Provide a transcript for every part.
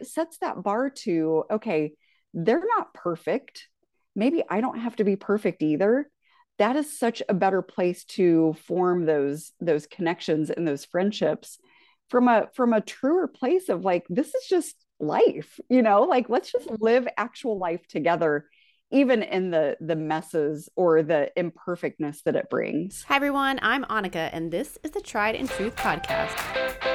it sets that bar to okay they're not perfect. Maybe i don't have to be perfect either. That is such a better place to form those those connections and those friendships from a from a truer place of like this is just life you know? Like let's just mm-hmm. live actual life together even in the the messes or the imperfectness that it brings. Hi everyone. I'm annika and this is the tried and true podcast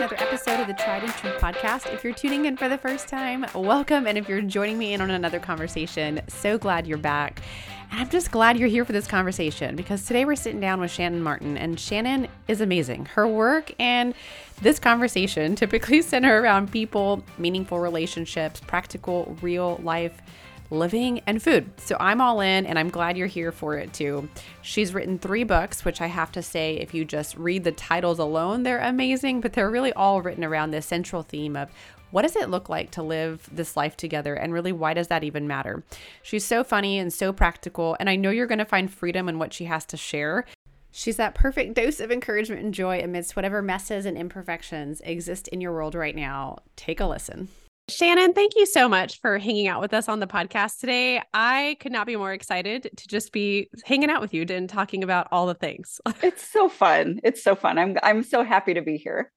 another episode of the Tried and True podcast. If you're tuning in for the first time, welcome. And if you're joining me in on another conversation, so glad you're back. And I'm just glad you're here for this conversation because today we're sitting down with Shannon Martin, and Shannon is amazing. Her work and this conversation typically center around people, meaningful relationships, practical, real life living, and food. So I'm all in and I'm glad you're here for it too. She's written three books, which I have to say, if you just read the titles alone, they're amazing, but they're really all written around this central theme of what does it look like to live this life together? And really, why does that even matter? She's so funny and so practical. And I know you're going to find freedom in what she has to share. She's that perfect dose of encouragement and joy amidst whatever messes and imperfections exist in your world right now. Take a listen. Shannon, thank you so much for hanging out with us on the podcast today. I could not be more excited to just be hanging out with you and talking about all the things. it's so fun. It's so fun. I'm I'm so happy to be here.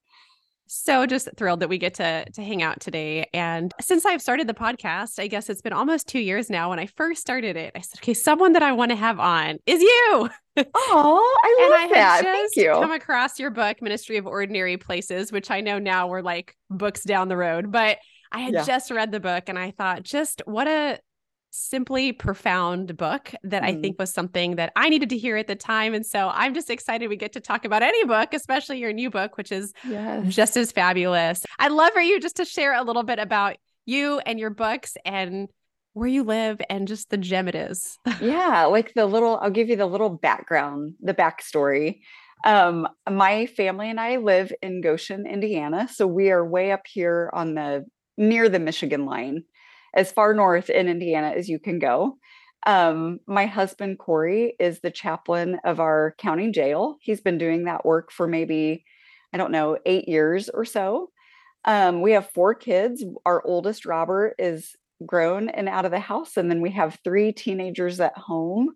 So just thrilled that we get to to hang out today. And since I've started the podcast, I guess it's been almost 2 years now when I first started it. I said, "Okay, someone that I want to have on is you." Oh, I love and I that. Thank you. Come across your book, Ministry of Ordinary Places, which I know now we're like books down the road, but I had yeah. just read the book and I thought, just what a simply profound book that mm. I think was something that I needed to hear at the time. And so I'm just excited we get to talk about any book, especially your new book, which is yes. just as fabulous. I'd love for you just to share a little bit about you and your books and where you live and just the gem it is. yeah, like the little, I'll give you the little background, the backstory. Um, my family and I live in Goshen, Indiana. So we are way up here on the near the Michigan line, as far north in Indiana as you can go. Um, my husband, Corey, is the chaplain of our county jail. He's been doing that work for maybe, I don't know, eight years or so. Um, we have four kids. Our oldest, Robert, is grown and out of the house. And then we have three teenagers at home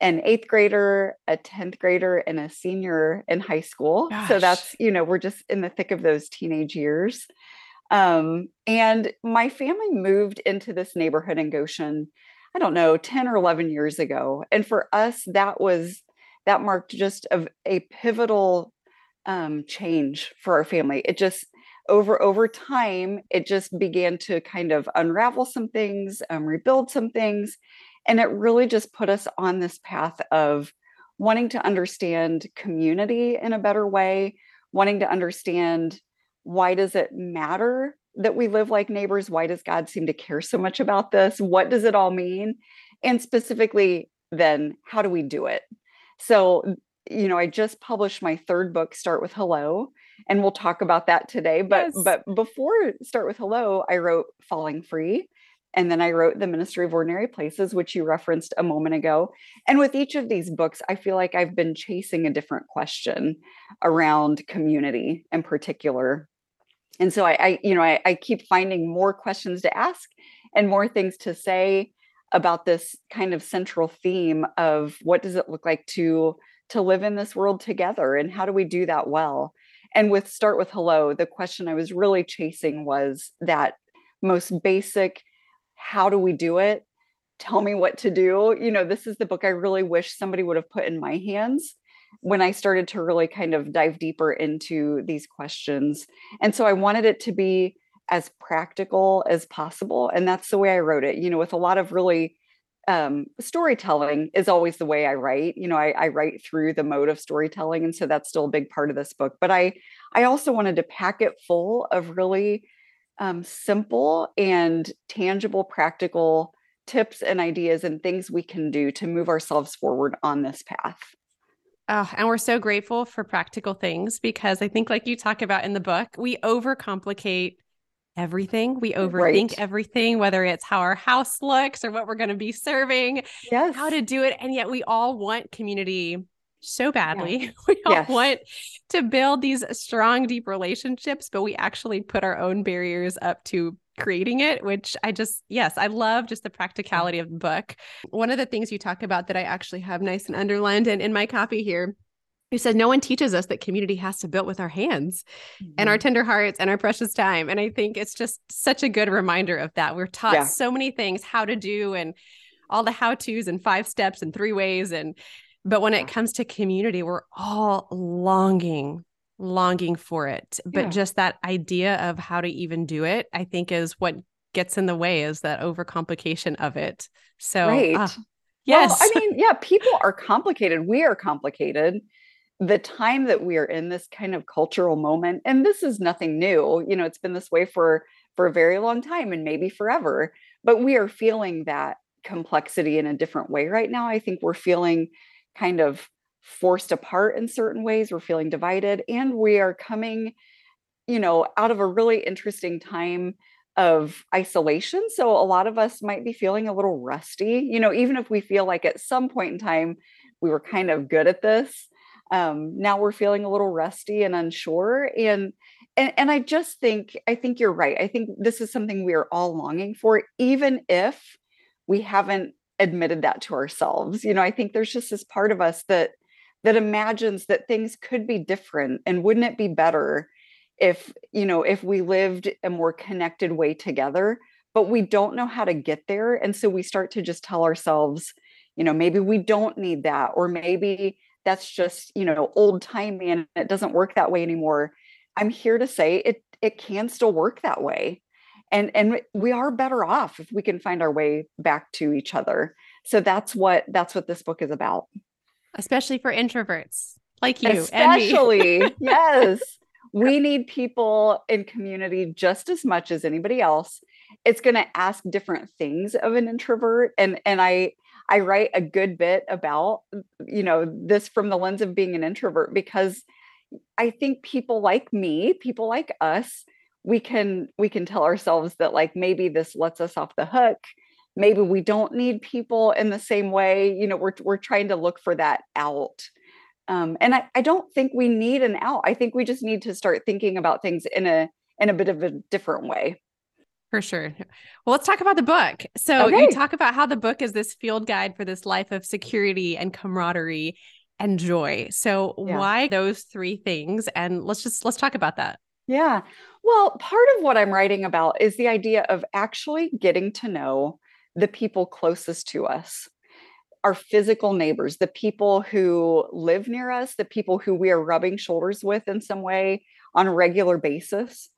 an eighth grader, a 10th grader, and a senior in high school. Gosh. So that's, you know, we're just in the thick of those teenage years. Um, and my family moved into this neighborhood in Goshen, I don't know, 10 or 11 years ago. And for us, that was, that marked just a, a pivotal um, change for our family. It just, over over time it just began to kind of unravel some things um, rebuild some things and it really just put us on this path of wanting to understand community in a better way wanting to understand why does it matter that we live like neighbors? Why does God seem to care so much about this? What does it all mean? And specifically, then, how do we do it? So, you know, I just published my third book, Start with Hello, and we'll talk about that today. But yes. but before Start with Hello, I wrote Falling Free. And then I wrote The Ministry of Ordinary Places, which you referenced a moment ago. And with each of these books, I feel like I've been chasing a different question around community in particular and so I, I you know I, I keep finding more questions to ask and more things to say about this kind of central theme of what does it look like to to live in this world together and how do we do that well? And with start with hello the question i was really chasing was that most basic how do we do it? Tell me what to do. You know this is the book i really wish somebody would have put in my hands when I started to really kind of dive deeper into these questions. And so I wanted it to be as practical as possible. And that's the way I wrote it, you know, with a lot of really um, storytelling is always the way I write. You know, I, I, write through the mode of storytelling, and so that's still a big part of this book. But I, I also wanted to pack it full of really um, simple and tangible, practical tips and ideas and things we can do to move ourselves forward on this path. Oh, and we're so grateful for practical things because I think, like you talk about in the book, we overcomplicate everything. We overthink right. everything, whether it's how our house looks or what we're going to be serving, yes. how to do it. And yet we all want community so badly. Yeah. We all yes. want to build these strong, deep relationships, but we actually put our own barriers up to creating it, which I just, yes, I love just the practicality of the book. One of the things you talk about that I actually have nice and underlined and in my copy here you said no one teaches us that community has to build with our hands mm-hmm. and our mm-hmm. tender hearts and our precious time and i think it's just such a good reminder of that we're taught yeah. so many things how to do and all the how to's and five steps and three ways and but when it comes to community we're all longing longing for it but yeah. just that idea of how to even do it i think is what gets in the way is that overcomplication of it. So right. Uh, yes. Well, i mean yeah people are complicated. We are complicated. The time that we are in this kind of cultural moment and this is nothing new you know it's been this way for for a very long time and maybe forever but we are feeling that complexity in a different way right now. I think we're feeling kind of forced apart in certain ways we're feeling divided and we are coming you know out of a really interesting time of isolation. So a lot of us might be feeling a little rusty you know even if we feel like at some point in time we were kind of good at this um, now we're feeling a little rusty and unsure and, and and i just think i think you're right. I think this is something we are all longing for even if we haven't admitted that to ourselves. You know i think there's just this part of us that that imagines that things could be different and wouldn't it be better if you know if we lived a more connected way together? But we don't know how to get there and so we start to just tell ourselves you know maybe we don't need that or maybe that's just you know old timey and it doesn't work that way anymore. I'm here to say it it can still work that way and and we are better off if we can find our way back to each other. So that's what that's what this book is about especially for introverts like you especially. Yes. We need people in community just as much as anybody else. It's going to ask different things of an introvert. And and i I write a good bit about, you know, this from the lens of being an introvert because I think people like me, people like us, we can we can tell ourselves that like maybe this lets us off the hook. Maybe we don't need people in the same way. You know, we're we're trying to look for that out. Um, and I, I don't think we need an out. I think we just need to start thinking about things in a in a bit of a different way. For sure. Well, let's talk about the book. So, okay. you talk about how the book is this field guide for this life of security and camaraderie and joy. So, yeah. why those three things? And let's just let's talk about that. Yeah. Well, part of what I'm writing about is the idea of actually getting to know the people closest to us, our physical neighbors, the people who live near us, the people who we are rubbing shoulders with in some way on a regular basis.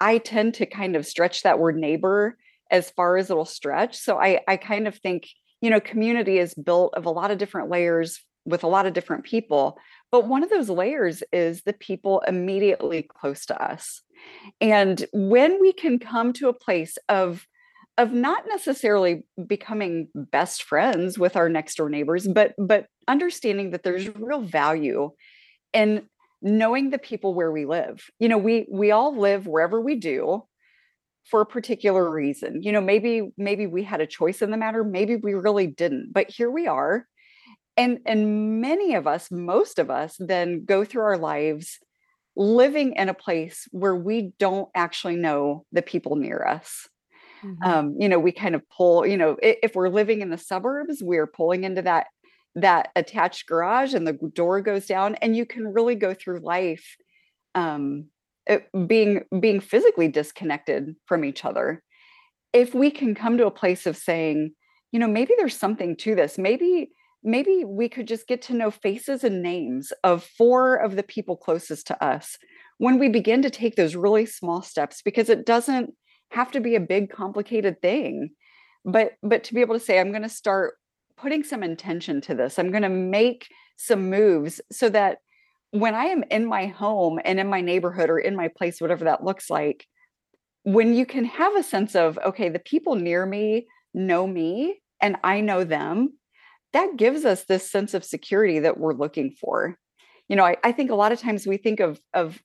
I tend to kind of stretch that word neighbor as far as it'll stretch. So I, I kind of think, you know, community is built of a lot of different layers with a lot of different people. But one of those layers is the people immediately close to us. And when we can come to a place of of not necessarily becoming best friends with our next door neighbors, but but understanding that there's real value in knowing the people where we live. You know we we all live wherever we do for a particular reason. You know maybe maybe we had a choice in the matter maybe we really didn't but here we are. And and many of us most of us then go through our lives living in a place where we don't actually know the people near us mm-hmm. um, you know we kind of pull you know if we're living in the suburbs we're pulling into that that attached garage and the door goes down and you can really go through life um, it, being being physically disconnected from each other. If we can come to a place of saying you know maybe there's something to this. Maybe maybe we could just get to know faces and names of four of the people closest to us. When we begin to take those really small steps because it doesn't have to be a big complicated thing but but to be able to say i'm going to start putting some intention to this. I'm going to make some moves so that when I am in my home and in my neighborhood or in my place, whatever that looks like, when you can have a sense of, okay, the people near me know me and I know them, that gives us this sense of security that we're looking for. You know, I, I think a lot of times we think of, of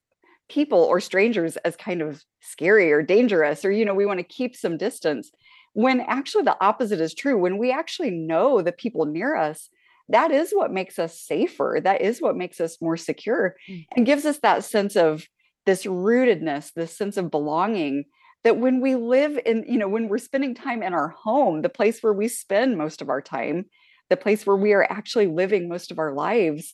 people or strangers as kind of scary or dangerous, or, you know, we want to keep some distance when actually the opposite is true when we actually know the people near us that is what makes us safer that is what makes us more secure Mm. and gives us that sense of this rootedness this sense of belonging that when we live in you know when we're spending time in our home the place where we spend most of our time the place where we are actually living most of our lives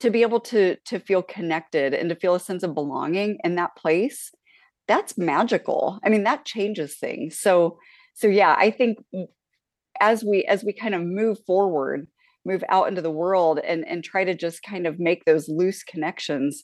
to be able to to feel connected and to feel a sense of belonging in that place that's magical i mean that changes things so so yeah i think as we as we kind of move forward move out into the world and and try to just kind of make those loose connections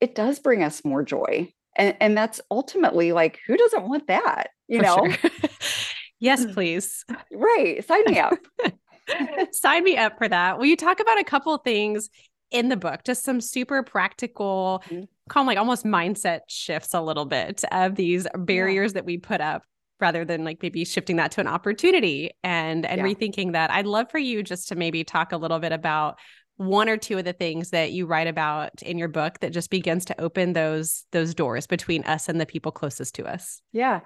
it does bring us more joy and and that's ultimately like who doesn't want that you For know sure. yes, mm. please. right sign me up Sign me up for that. Will you talk about a couple of things in the book, just some super practical, Mhm. call 'em like almost mindset shifts a little bit of these barriers that we put up rather than like maybe shifting that to an opportunity and and Yeah. rethinking that. I'd love for you just to maybe talk a little bit about one or two of the things that you write about in your book that just begins to open those those doors between us and the people closest to us. Yeah.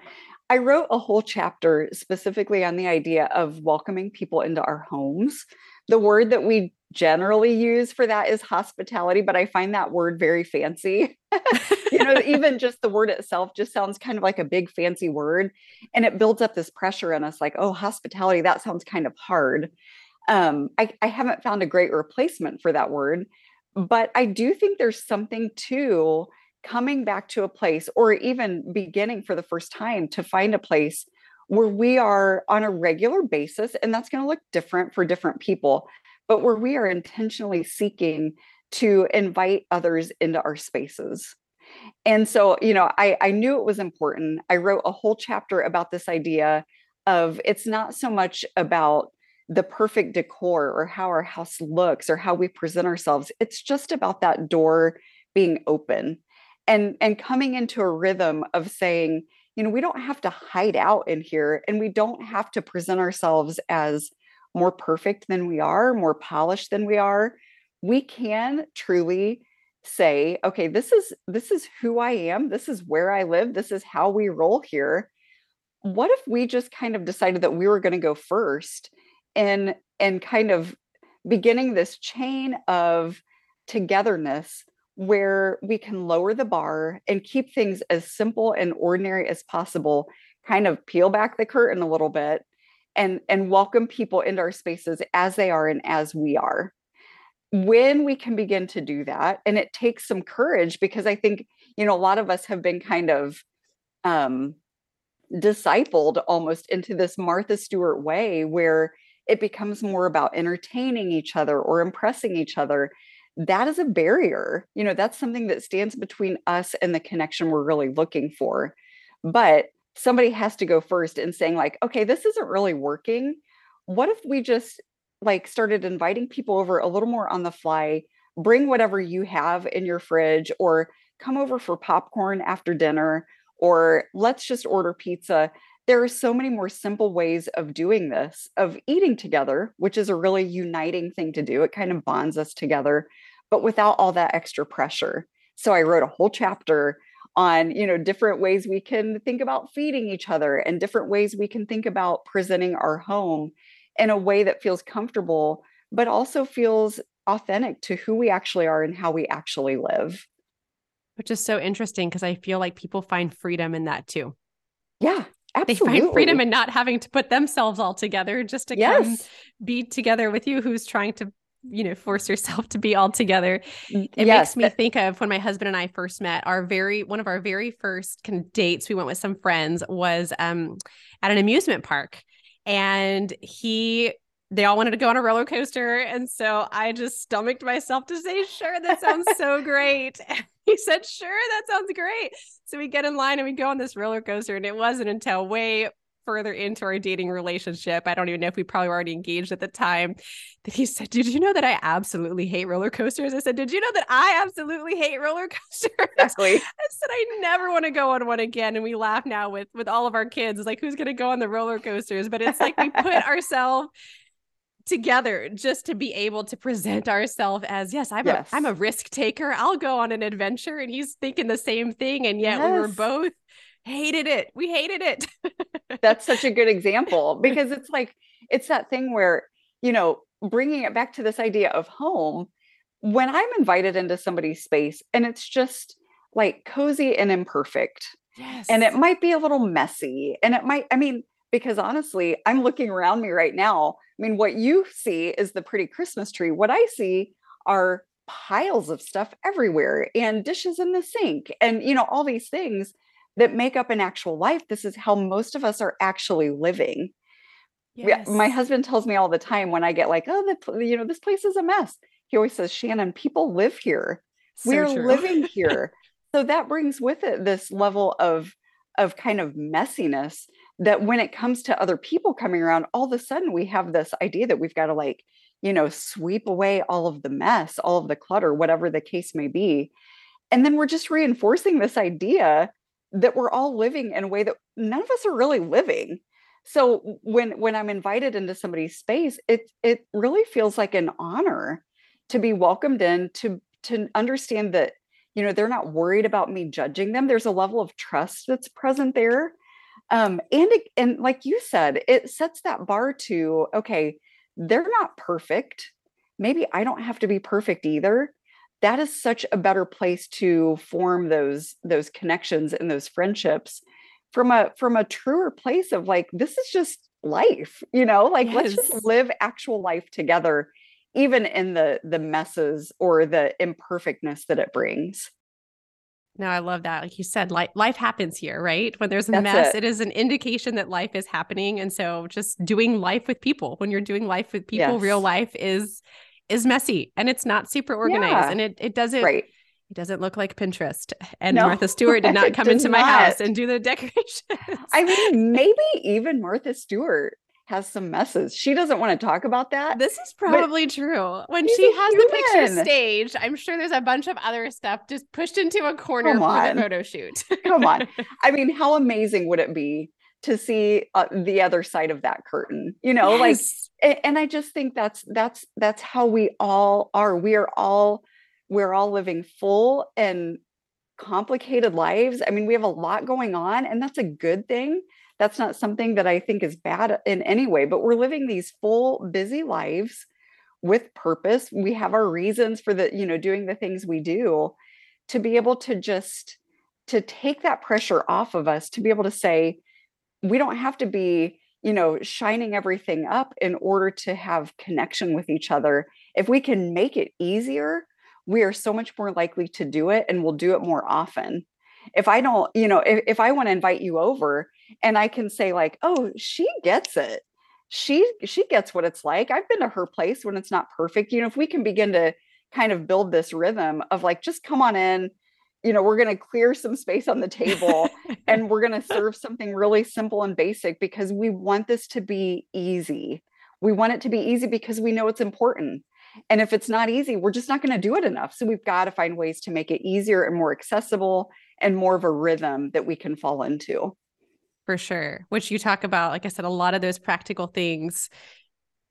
I wrote a whole chapter specifically on the idea of welcoming people into our homes. The word that we generally use for that is hospitality, but I find that word very fancy. you know, even just the word itself just sounds kind of like a big fancy word. And it builds up this pressure in us like, oh, hospitality, that sounds kind of hard. Um, I, I haven't found a great replacement for that word, but I do think there's something to coming back to a place or even beginning for the first time to find a place where we are on a regular basis and that's going to look different for different people but where we are intentionally seeking to invite others into our spaces. And so you know i i knew it was important. I wrote a whole chapter about this idea of it's not so much about the perfect decor or how our house looks or how we present ourselves. It's just about that door being open and and coming into a rhythm of saying you know we don't have to hide out in here and we don't have to present ourselves as more perfect than we are more polished than we are we can truly say okay this is this is who i am. This is where i live. This is how we roll here. What if we just kind of decided that we were going to go first and and kind of beginning this chain of togetherness where we can lower the bar and keep things as simple and ordinary as possible kind of peel back the curtain a little bit and and welcome people into our spaces as they are and as we are when we can begin to do that and it takes some courage because i think you know a lot of us have been kind of um discipled almost into this martha stewart way where it becomes more about entertaining each other or impressing each other that is a barrier. You know, that's something that stands between us and the connection we're really looking for. But somebody has to go first and saying, like, okay, this isn't really working. What if we just like started inviting people over a little more on the fly? Bring whatever you have in your fridge, or come over for popcorn after dinner, or let's just order pizza. There are so many more simple ways of doing this, of eating together, which is a really uniting thing to do. It kind of bonds us together, but without all that extra pressure. So I wrote a whole chapter on, you know, different ways we can think about feeding each other and different ways we can think about presenting our home in a way that feels comfortable, but also feels authentic to who we actually are and how we actually live. Which is so interesting because I feel like people find freedom in that too. Yeah, Absolutely. They find freedom in not having to put themselves all together just to yes. come be together with you who's trying to, you know, force yourself to be all together. It yes. makes me think of when my husband and I first met, our very one of our very first kind of dates we went with some friends was um at an amusement park. And he they all wanted to go on a roller coaster. And so I just stomached myself to say, sure, that sounds so great. He said, sure, that sounds great. So we get in line and we go on this roller coaster. And it wasn't until way further into our dating relationship, I don't even know if we probably were already engaged at the time, that he said, Did you know that I absolutely hate roller coasters? I said, Did you know that I absolutely hate roller coasters? Exactly. I said, I never want to go on one again. And we laugh now with with all of our kids. It's like, who's gonna go on the roller coasters? But it's like we put ourselves together just to be able to present ourselves as yes i'm yes. a i'm a risk taker i'll go on an adventure and he's thinking the same thing and yet yes. we were both hated it we hated it that's such a good example because it's like it's that thing where you know bringing it back to this idea of home, when I'm invited into somebody's space and it's just like cozy and imperfect, Yes. and it might be a little messy, and it might, I mean, because honestly, I'm looking around me right now. I mean, what you see is the pretty Christmas tree. What I see are piles of stuff everywhere and dishes in the sink and, you know, all these things that make up an actual life. This is how most of us are actually living. Yeah, my husband tells me all the time when I get like, oh, the, you know, this place is a mess. He always says, Shannon, people live here. We're true. living here. so that brings with it this level of of kind of messiness that when it comes to other people coming around, all of a sudden we have this idea that we've got to like, you know, sweep away all of the mess, all of the clutter, whatever the case may be. And then we're just reinforcing this idea that we're all living in a way that none of us are really living. So when when I'm invited into somebody's space, it it really feels like an honor to be welcomed in to to understand that you know they're not worried about me judging them. There's a level of trust that's present there. Um, and and like you said, it sets that bar to okay, they're not perfect. Maybe I don't have to be perfect either that is such a better place to form those those connections and those friendships from a from a truer place of like this is just life you know like let's just live actual life together even in the the messes or the imperfectness that it brings No, I love that. Like you said, life life happens here, right? When there's a That's mess, it. it is an indication that life is happening. And so just doing life with people, when you're doing life with people, real life is is messy and it's not super organized. Yeah. And it it doesn't right it doesn't look like Pinterest. And No, Martha Stewart did not come into my house and do the decorations. i mean maybe even martha stewart has some messes she doesn't want to talk about that This is probably true. When she has the picture staged, I'm sure there's a bunch of other stuff just pushed into a corner for the photo shoot. come on i mean how amazing would it be to see uh, the other side of that curtain you know like Yes. a- and i just think that's that's that's how we all are. We are all we're all living full and complicated lives. I mean we have a lot going on and that's a good thing. That's not something that i think is bad in any way but we're living these full busy lives with purpose. We have our reasons for the you know doing the things we do to be able to just to take that pressure off of us to be able to say we don't have to be you know shining everything up in order to have connection with each other. If we can make it easier we are so much more likely to do it and we'll do it more often. If i don't you know if, if i want to invite you over and i can say like oh she gets it. She she gets what it's like. I've been to her place when it's not perfect. You know if we can begin to kind of build this rhythm of like just come on in you know we're going to clear some space on the table and we're going to serve something really simple and basic because we want this to be easy. We want it to be easy because we know it's important. And if it's not easy, we're just not going to do it enough. So we've got to find ways to make it easier and more accessible and more of a rhythm that we can fall into. for sure which you talk about like i said a lot of those practical things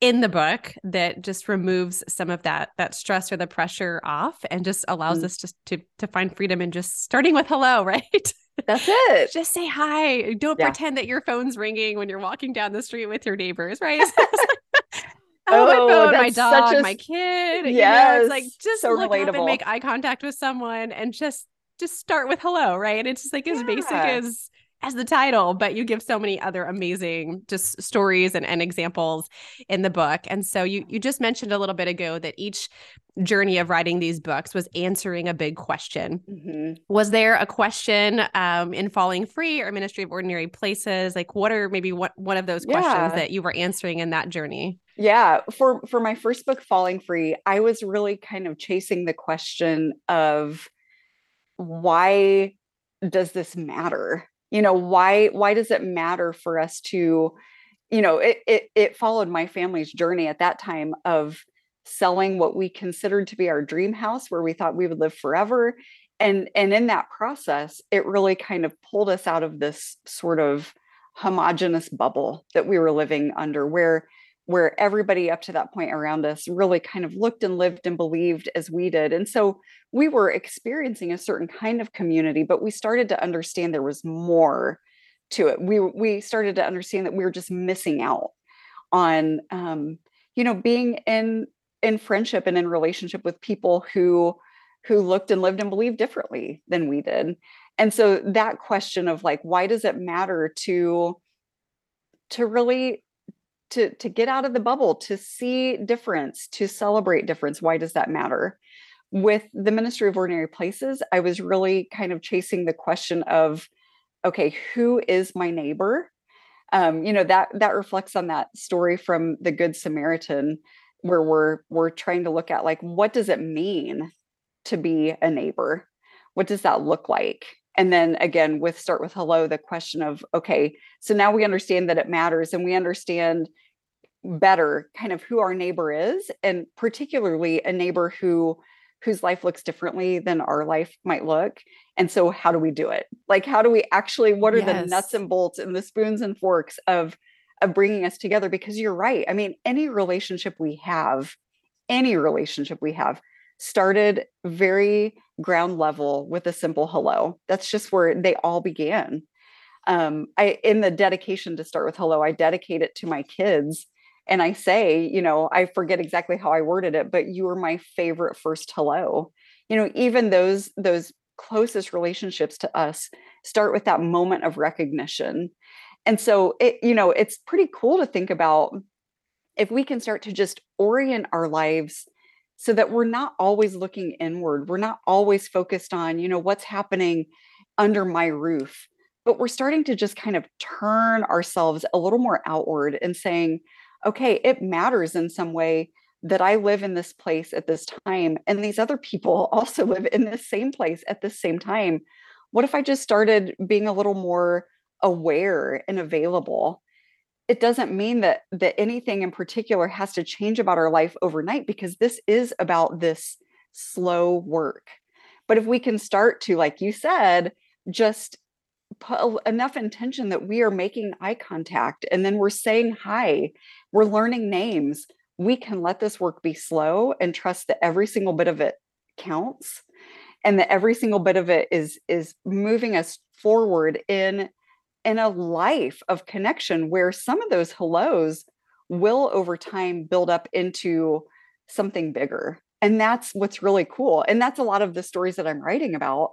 in the book that just removes some of that that stress or the pressure off and just allows Mm. us just to to find freedom in just starting with hello right That's it. just say hi don't Yeah. pretend that your phone's ringing when you're walking down the street with your neighbors right oh, my Oh, phone my dog a my kid you know it's like just so look up and make eye contact with someone and just just start with hello right And it's just like as basic as as the title but you give so many other amazing just stories and, and examples in the book and so you you just mentioned a little bit ago that each journey of writing these books was answering a big question Mhm. was there a question um, in falling free or ministry of ordinary places like what are maybe what one of those questions Yeah. that you were answering in that journey Yeah, for for my first book Falling Free, I was really kind of chasing the question of why does this matter? You know, why why does it matter for us to you know, it it it followed my family's journey at that time of selling what we considered to be our dream house where we thought we would live forever. And and in that process it really kind of pulled us out of this sort of homogenous bubble that we were living under where where everybody up to that point around us really kind of looked and lived and believed as we did. And so we were experiencing a certain kind of community but we started to understand there was more to it. We we started to understand that we were just missing out on um you know being in in friendship and in relationship with people who who looked and lived and believed differently than we did. And so that question of like why does it matter to to really to to get out of the bubble to see difference to celebrate difference why does that matter? With the ministry of ordinary places i was really kind of chasing the question of okay who is my neighbor? Um, you know that that reflects on that story from the good samaritan where we're we're trying to look at like what does it mean to be a neighbor? What does that look like and then again with start with hello the question of okay so now we understand that it matters and we understand better kind of who our neighbor is and particularly a neighbor who whose life looks differently than our life might look and so how do we do it like how do we actually what are yes. the nuts and bolts and the spoons and forks of of bringing us together because you're right i mean any relationship we have any relationship we have started very ground level with a simple hello that's just where they all began um, i in the dedication to start with hello i dedicate it to my kids and I say, you know, I forget exactly how I worded it, but you were my favorite first hello. You know, even those those closest relationships to us start with that moment of recognition. And so it, you know, it's pretty cool to think about if we can start to just orient our lives so that we're not always looking inward. We're not always focused on, you know, what's happening under my roof, but we're starting to just kind of turn ourselves a little more outward and saying, okay, it matters in some way that I live in this place at this time and these other people also live in this same place at the same time. What if I just started being a little more aware and available? It doesn't mean that that anything in particular has to change about our life overnight because this is about this slow work. But if we can start to like you said, just put enough intention that we are making eye contact and then we're saying hi we're learning names we can let this work be slow and trust that every single bit of it counts and that every single bit of it is is moving us forward in in a life of connection where some of those hellos will over time build up into something bigger and that's what's really cool and that's a lot of the stories that i'm writing about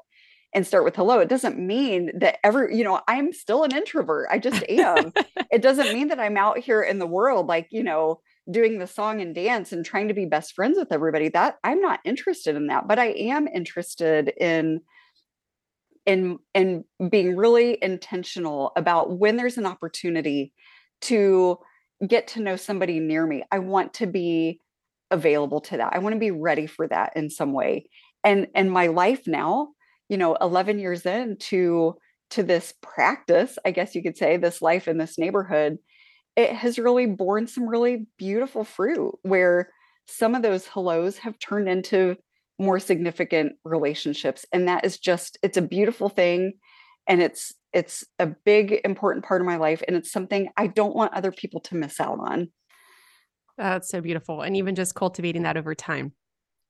and start with hello. It doesn't mean that every, you know i'm still an introvert i just am. It doesn't mean that i'm out here in the world like you know doing the song and dance and trying to be best friends with everybody that i'm not interested in that but i am interested in in in being really intentional about when there's an opportunity to get to know somebody near me i want to be available to that. I want to be ready for that in some way. And and my life now you know 11 years into to this practice i guess you could say this life in this neighborhood it has really borne some really beautiful fruit where some of those hellos have turned into more significant relationships and that is just it's a beautiful thing and it's it's a big important part of my life and it's something i don't want other people to miss out on that's so beautiful and even just cultivating that over time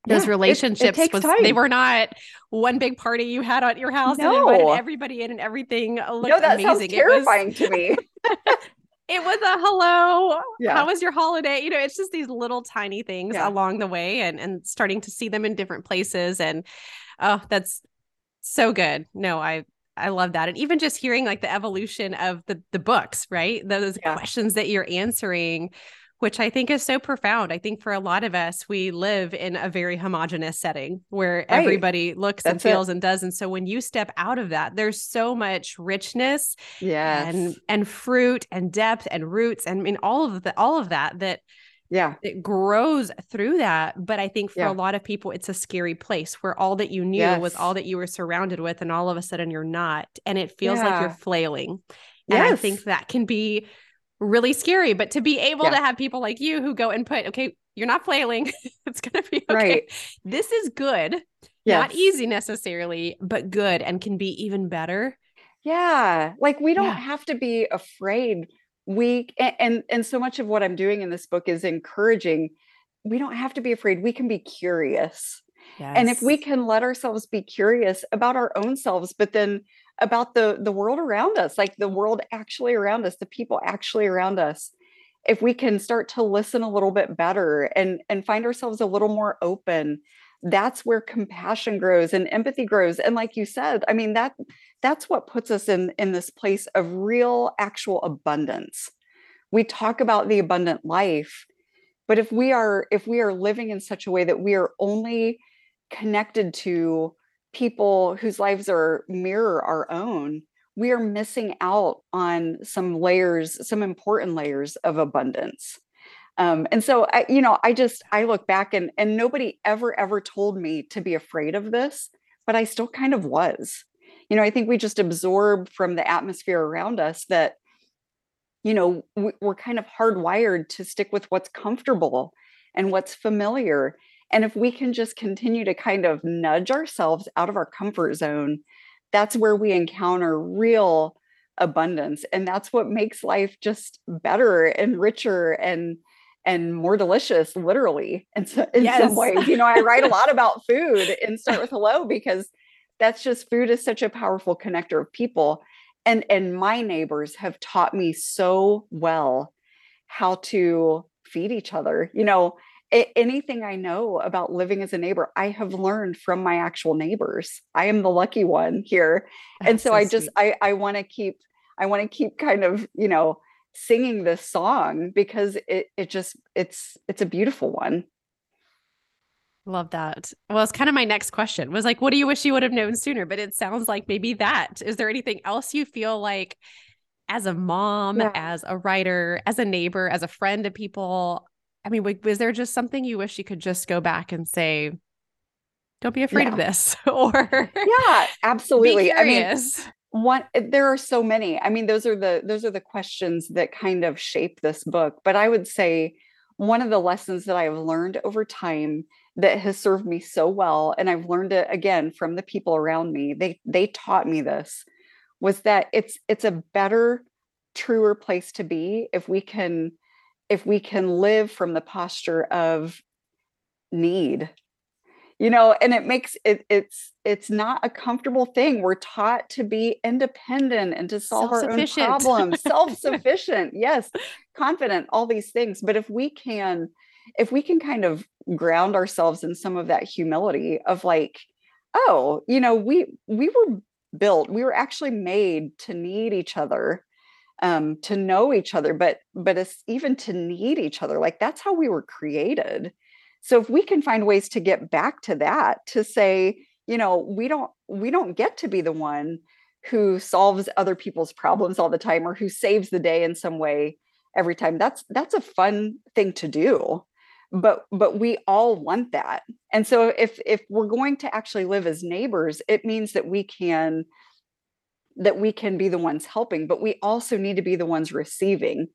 those yeah, relationships it, it was, they were not one big party you had at your house no. and invited everybody in and everything looked no, that amazing. Sounds terrifying was, to me. it was a hello. Yeah. How was your holiday? You know, it's just these little tiny things yeah. along the way and and starting to see them in different places. And oh, that's so good. No, I I love that. And even just hearing like the evolution of the the books, right? Those yeah. questions that you're answering which I think is so profound. I think for a lot of us, we live in a very homogenous setting where right. everybody looks That's and feels it. and does. And so when you step out of that, there's so much richness yes. and and fruit and depth and roots and I mean all of the all of that that yeah it grows through that but i think for yeah. a lot of people it's a scary place where all that you knew yes. was all that you were surrounded with and all of a sudden you're not and it feels yeah. like you're flailing and yes. i think that can be really scary. But to be able yeah. to have people like you who go and put, okay, you're not flailing. it's going to be okay. Right. This is good. Yes. Not easy necessarily, but good and can be even better. Yeah. Like we don't yeah. have to be afraid. We and and so much of what I'm doing in this book is encouraging we don't have to be afraid. We can be curious. Yes. And if we can let ourselves be curious about our own selves, but then about the the world around us like the world actually around us the people actually around us if we can start to listen a little bit better and and find ourselves a little more open that's where compassion grows and empathy grows. And like you said i mean that that's what puts us in in this place of real actual abundance. We talk about the abundant life but if we are if we are living in such a way that we are only connected to people whose lives are mirror our own we are missing out on some layers some important layers of abundance. Um, and so I, you know i just i look back and and nobody ever ever told me to be afraid of this but i still kind of was. You know i think we just absorb from the atmosphere around us that you know we're kind of hardwired to stick with what's comfortable and what's familiar and if we can just continue to kind of nudge ourselves out of our comfort zone that's where we encounter real abundance and that's what makes life just better and richer and and more delicious literally And so, in yes. some ways you know i write a lot about food and start with hello because that's just food is such a powerful connector of people and and my neighbors have taught me so well how to feed each other you know anything i know about living as a neighbor i have learned from my actual neighbors i am the lucky one here that's and so, so i just i i want to keep i want to keep kind of you know singing this song because it it just it's it's a beautiful one. Love that. Well, it's kind of my next question was like, what do you wish you would have known sooner? But it sounds like maybe that. Is there anything else you feel like as a mom, yeah. as a writer, as a neighbor, as a friend to people? I mean, was there just something you wish you could just go back and say, don't be afraid yeah. of this? or yeah, absolutely. I mean, one there are so many i mean those are the those are the questions that kind of shape this book but i would say one of the lessons that i've learned over time that has served me so well and i've learned it again from the people around me they they taught me this was that it's it's a better truer place to be if we can if we can live from the posture of need. You know and it makes it it's it's not a comfortable thing. We're taught to be independent and to solve our own problems. Self-sufficient yes. Confident all these things. But if we can if we can kind of ground ourselves in some of that humility of like oh you know we we were built we were actually made to need each other um to know each other but but it's even to need each other like that's how we were created. So if we can find ways to get back to that to say you know we don't we don't get to be the one who solves other people's problems all the time or who saves the day in some way every time that's that's a fun thing to do. But but we all want that. And so if if we're going to actually live as neighbors it means that we can that we can be the ones helping but we also need to be the ones receiving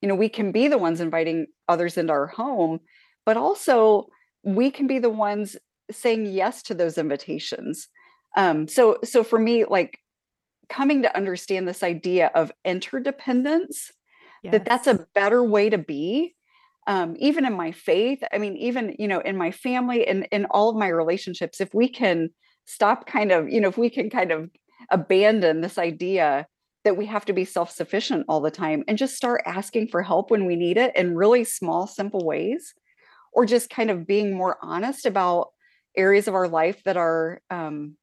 you know we can be the ones inviting others into our home but also we can be the ones saying yes to those invitations um, so so for me like coming to understand this idea of interdependence yes. that that's a better way to be um, even in my faith i mean even you know in my family and in all of my relationships if we can stop kind of you know if we can kind of abandon this idea that we have to be self-sufficient all the time and just start asking for help when we need it in really small simple ways or just kind of being more honest about areas of our life that are um,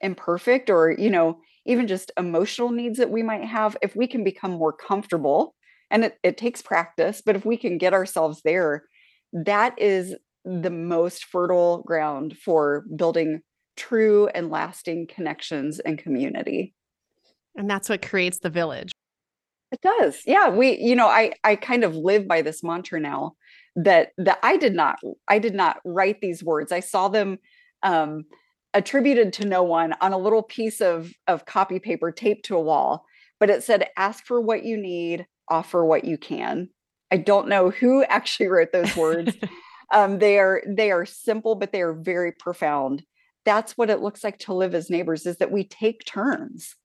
imperfect or you know even just emotional needs that we might have if we can become more comfortable and it, it takes practice but if we can get ourselves there that is the most fertile ground for building true and lasting connections and community and that's what creates the village it does yeah we you know i i kind of live by this mantra now that that I did not I did not write these words. I saw them um, attributed to no one on a little piece of of copy paper taped to a wall, but it said ask for what you need, offer what you can. I don't know who actually wrote those words. um, they are they are simple, but they are very profound. That's what it looks like to live as neighbors is that we take turns.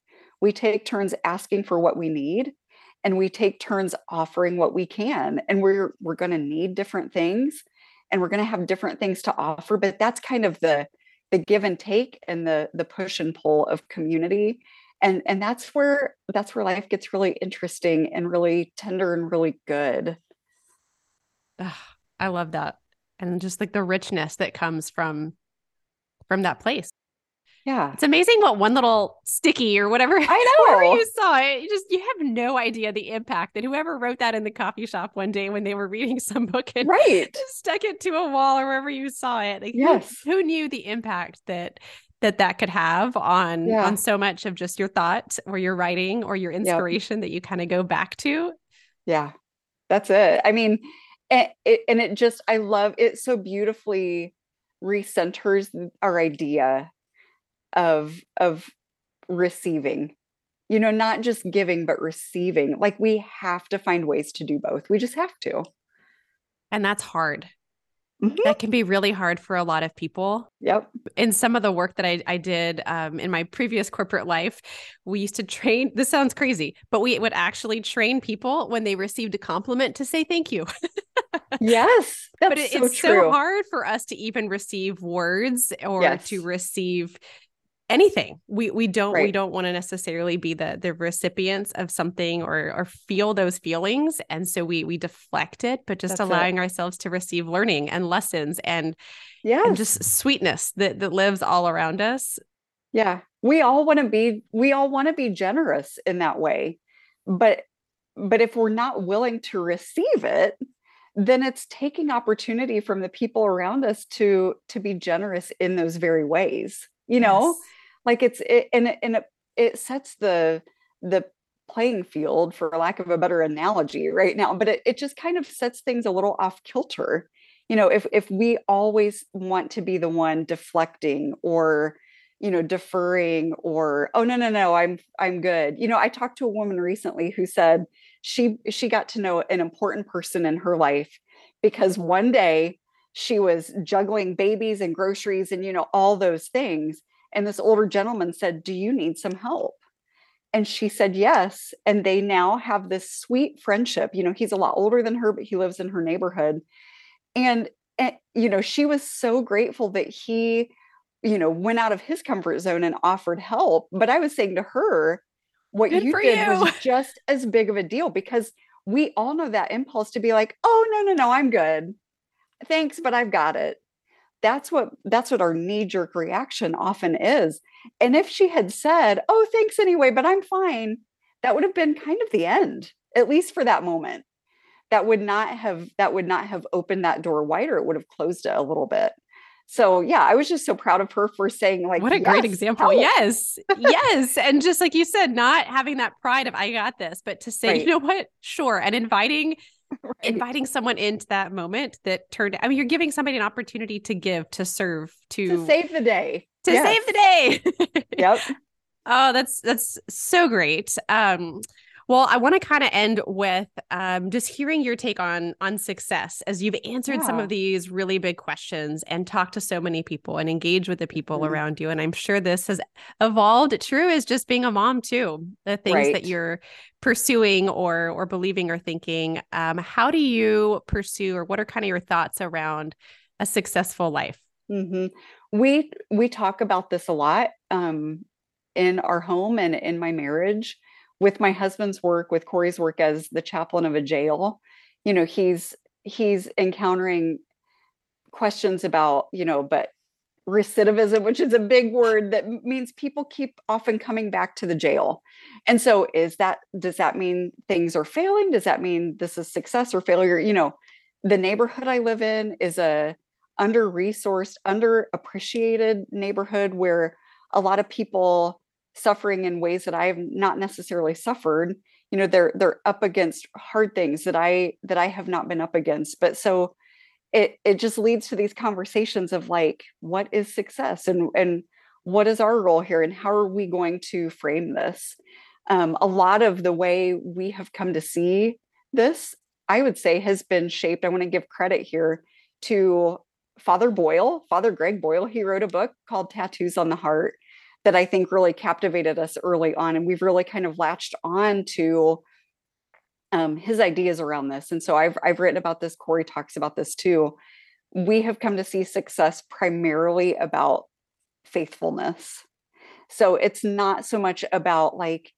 We take turns asking for what we need and we take turns offering what we can and we're we're going to need different things and we're going to have different things to offer but that's kind of the the give and take and the the push and pull of community and and that's where that's where life gets really interesting and really tender and really good Ugh, I love that. And just like the richness that comes from from that place. Yeah. It's amazing what one little sticky or whatever, I know. you saw it, you just you have no idea the impact that whoever wrote that in the coffee shop one day when they were reading some book and right. just stuck it to a wall or wherever you saw it. Like yes. who, who knew the impact that that that could have on Yeah. on so much of just your thought or your writing or your inspiration that you kind of go back to. Yeah. That's it. I mean, and it, and it just, I love it so beautifully recenters our idea of, of receiving, you know, not just giving, but receiving. Like we have to find ways to do both. We just have to. And that's hard. Mhm. That can be really hard for a lot of people. Yep. in some of the work that I, I did um, in my previous corporate life, we used to train. This sounds crazy, but we would actually train people when they received a compliment to say thank you. Yes. That's but it- so it's true. so hard for us to even receive words or Yes. to receive anything. We we don't we don't want to necessarily be the the recipients of something or or feel those feelings, and so we we deflect it. But just That's it. allowing ourselves to receive learning and lessons and Yes. and just sweetness that that lives all around us Yeah. We all want to be we all want to be generous in that way. But but if we're not willing to receive it, then it's taking opportunity from the people around us to to be generous in those very ways. You know, Yes. like it's it, and it, and it, it sets the the playing field for lack of a better analogy right now but it, it just kind of sets things a little off kilter you know if if we always want to be the one deflecting or you know deferring or oh no no no i'm i'm good you know i talked to a woman recently who said she she got to know an important person in her life because one day she was juggling babies and groceries and you know all those things. And this older gentleman said do you need some help? And she said yes. And they now have this sweet friendship. You know he's a lot older than her but he lives in her neighborhood. And, and you know she was so grateful that he you know went out of his comfort zone and offered help. But i was saying to her what Good you did you. was just as big of a deal because we all know that impulse to be like oh no no no i'm good. Thanks but i've got it. That's what that's what our knee jerk reaction often is. And if she had said oh thanks anyway but i'm fine that would have been kind of the end at least for that moment. That would not have that would not have opened that door wider. It would have closed it a little bit so yeah i was just so proud of her for saying like what a great example. help." Yes. Yes. And just like you said, not having that pride of I got this, but to say, Right. you know what? Sure. And inviting Right. inviting someone into that moment that turned I mean, you're giving somebody an opportunity to give, to serve, to to save the day to Yes. save the day. yep Oh, that's that's so great. Um, well, I want to kind of end with um, just hearing your take on on success as you've answered some of these really big questions and talked to so many people and engaged with the people Mhm. around you. And I'm sure this has evolved true as just being a mom too. The things Right. that you're pursuing or or believing or thinking. Um, how do you pursue, or what are kind of your thoughts around a successful life? hmm We we talk about this a lot um, in our home and in my marriage. With my husband's work, with Corey's work as the chaplain of a jail, you know, he's he's encountering questions about, you know, but recidivism, which is a big word that means people keep often coming back to the jail. And so is that does that mean things are failing? Does that mean this is success or failure? You know, the neighborhood I live in is a under resourced, underappreciated neighborhood where a lot of people suffering in ways that I have not necessarily suffered. You know, they're they're up against hard things that I that I have not been up against. But so it it just leads to these conversations of like, what is success and and what is our role here and how are we going to frame this? Um, a lot of the way we have come to see this, I would say, has been shaped. I want to give credit here to Father Boyle, Father Greg Boyle. He wrote a book called Tattoos on the Heart that I think really captivated us early on. And we've really kind of latched on to um, his ideas around this. And so I've, I've written about this. Corey talks about this too. We have come to see success primarily about faithfulness. So it's not so much about like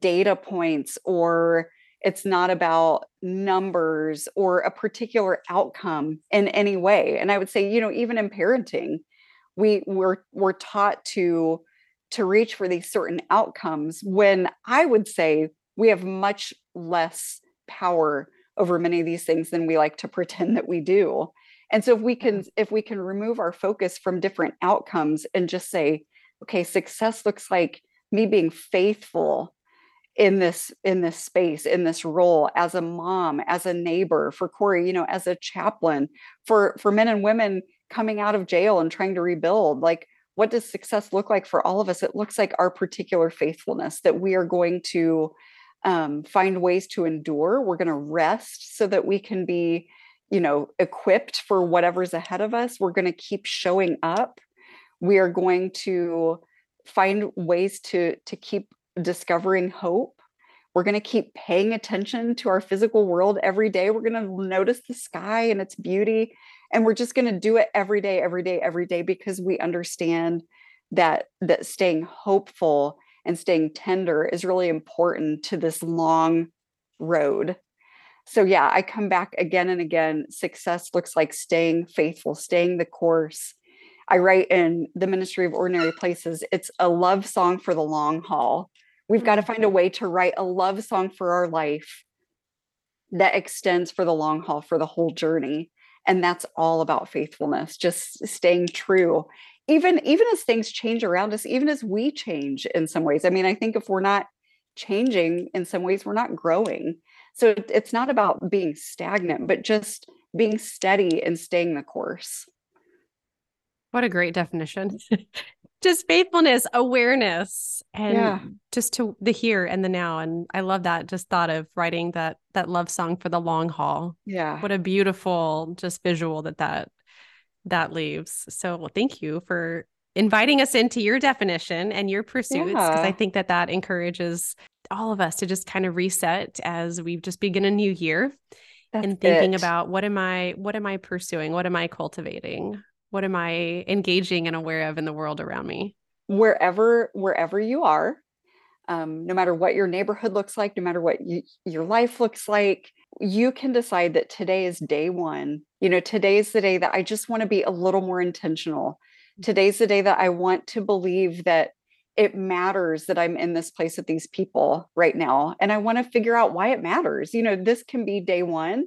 data points or It's not about numbers or a particular outcome in any way. And I would say, you know, even in parenting, we we're we're taught to to reach for these certain outcomes when I would say we have much less power over many of these things than we like to pretend that we do. And so if we can mm-hmm. if we can remove our focus from different outcomes and just say, okay, success looks like me being faithful in this in this space in this role as a mom as a neighbor for corey you know as a chaplain for for men and women coming out of jail and trying to rebuild like what does success look like for all of us it looks like our particular faithfulness that we are going to um, find ways to endure we're going to rest so that we can be you know equipped for whatever's ahead of us we're going to keep showing up we are going to find ways to to keep discovering hope. We're going to keep paying attention to our physical world every day. We're going to notice the sky and its beauty. And we're just going to do it every day, every day, every day, because we understand that that staying hopeful and staying tender is really important to this long road. So yeah, I come back again and again. Success looks like staying faithful, staying the course. I write in the Ministry of Ordinary Places, it's a love song for the long haul. We've got to find a way to write a love song for our life that extends for the long haul, for the whole journey. And that's all about faithfulness, just staying true. Even even as things change around us, even as we change in some ways. I mean, I think if we're not changing in some ways, we're not growing. So it's not about being stagnant, but just being steady and staying the course. What a great definition. just faithfulness, awareness, and yeah. just to the here and the now. And I love that. Just thought of writing that that love song for the long haul. Yeah. What a beautiful just visual that that that leaves. So well, thank you for inviting us into your definition and your pursuits because yeah. I think that that encourages all of us to just kind of reset as we just begin a new year That's and thinking it. about what am I what am I pursuing? What am I cultivating? What am i engaging and aware of in the world around me? Wherever wherever you are um, no matter what your neighborhood looks like no matter what you, your life looks like you can decide that today is day one. You know today's the day that i just want to be a little more intentional. Today's the day that i want to believe that it matters that i'm in this place with these people right now and i want to figure out why it matters. You know this can be day one.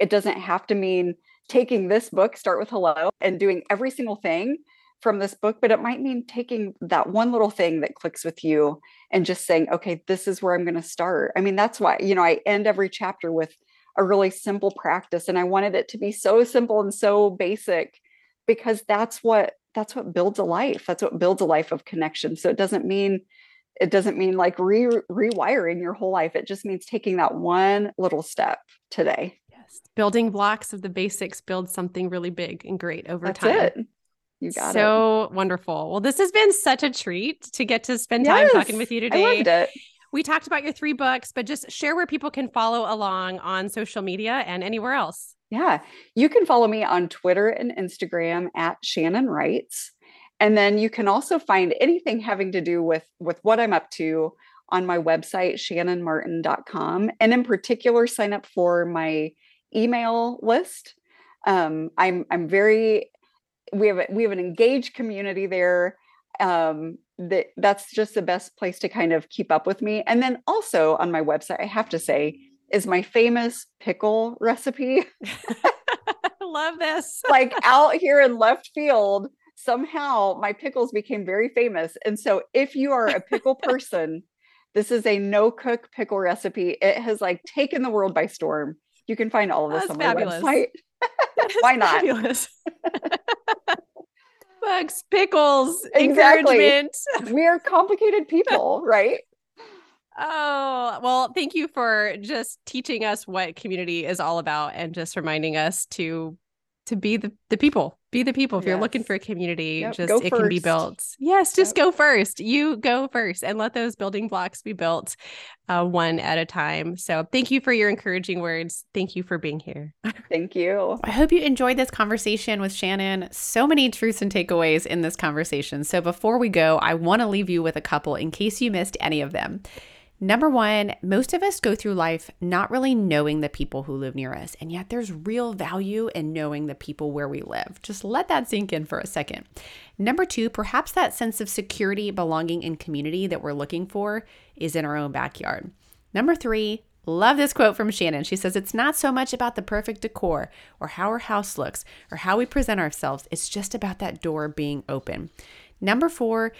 It doesn't have to mean taking this book, Start with Hello, and doing every single thing from this book, but it might mean taking that one little thing that clicks with you and just saying, okay, this is where I'm going to start. I mean, that's why, you know, I end every chapter with a really simple practice and I wanted it to be so simple and so basic because that's what that's what builds a life. That's what builds a life of connection. So it doesn't mean it doesn't mean like re- rewiring your whole life. It just means taking that one little step today building blocks of the basics build something really big and great over That's time. It. You got it. so it. wonderful. Well, this has been such a treat to get to spend time yes, talking with you today. I loved it. We talked about your three books, but just share where people can follow along on social media and anywhere else. Yeah. You can follow me on Twitter and Instagram at Shannon Writes. And then you can also find anything having to do with with what I'm up to on my website shannonmartin.com and in particular sign up for my email list. Um, I'm I'm very we have a, we have an engaged community there. Um, that that's just the best place to kind of keep up with me. And then also on my website, I have to say, is my famous pickle recipe. Love this. like out here in left field, somehow my pickles became very famous. And so if you are a pickle person, this is a no cook pickle recipe. It has like taken the world by storm. You can find all of this That's on my fabulous. website. Why not? Books, pickles, exactly. encouragement. We're complicated people, right? Oh, well, thank you for just teaching us what community is all about and just reminding us to to be the, the people be the people. If yes. you're looking for a community yep, just it first. can be built. Yes just yep. go first. You go first and let those building blocks be built uh, one at a time. So thank you for your encouraging words. Thank you for being here. Thank you. I hope you enjoyed this conversation with shannon. So many truths and takeaways in this conversation. So before we go i want to leave you with a couple in case you missed any of them Number one, most of us go through life not really knowing the people who live near us, and yet there's real value in knowing the people where we live. Just let that sink in for a second. Number two, perhaps that sense of security, belonging, and community that we're looking for is in our own backyard. Number three, Love this quote from Shannon. She says, It's not so much about the perfect decor or how our house looks or how we present ourselves. It's just about that door being open. Number four,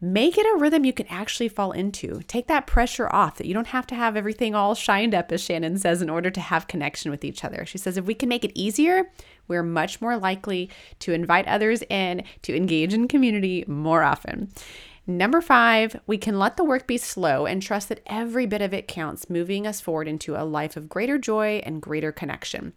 make it a rhythm you can actually fall into. Take that pressure off that you don't have to have everything all shined up, as Shannon says, in order to have connection with each other. She says, if we can make it easier, we're much more likely to invite others in to engage in community more often. Number five, we can let the work be slow and trust that every bit of it counts, moving us forward into a life of greater joy and greater connection.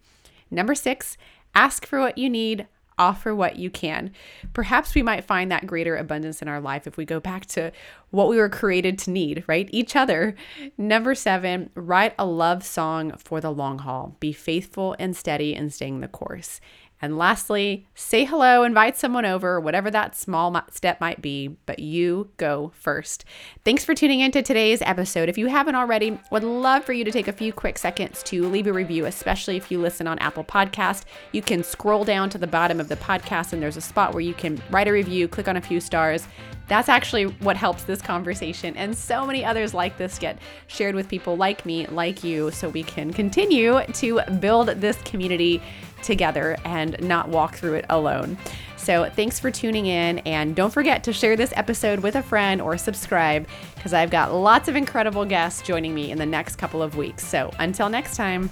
Number six, ask for what you need, offer what you can. Perhaps we might find that greater abundance in our life if we go back to what we were created to need, right? Each other. Number seven, write a love song for the long haul. Be faithful and steady in staying the course. And lastly, say hello, invite someone over, whatever that small step might be, but you go first. Thanks for tuning into today's episode. If you haven't already, would love for you to take a few quick seconds to leave a review, especially if you listen on Apple Podcast. You can scroll down to the bottom of the podcast and there's a spot where you can write a review, click on a few stars. That's actually what helps this conversation and so many others like this get shared with people like me, like you, so we can continue to build this community together and not walk through it alone. So, thanks for tuning in. And don't forget to share this episode with a friend or subscribe because I've got lots of incredible guests joining me in the next couple of weeks. So, until next time.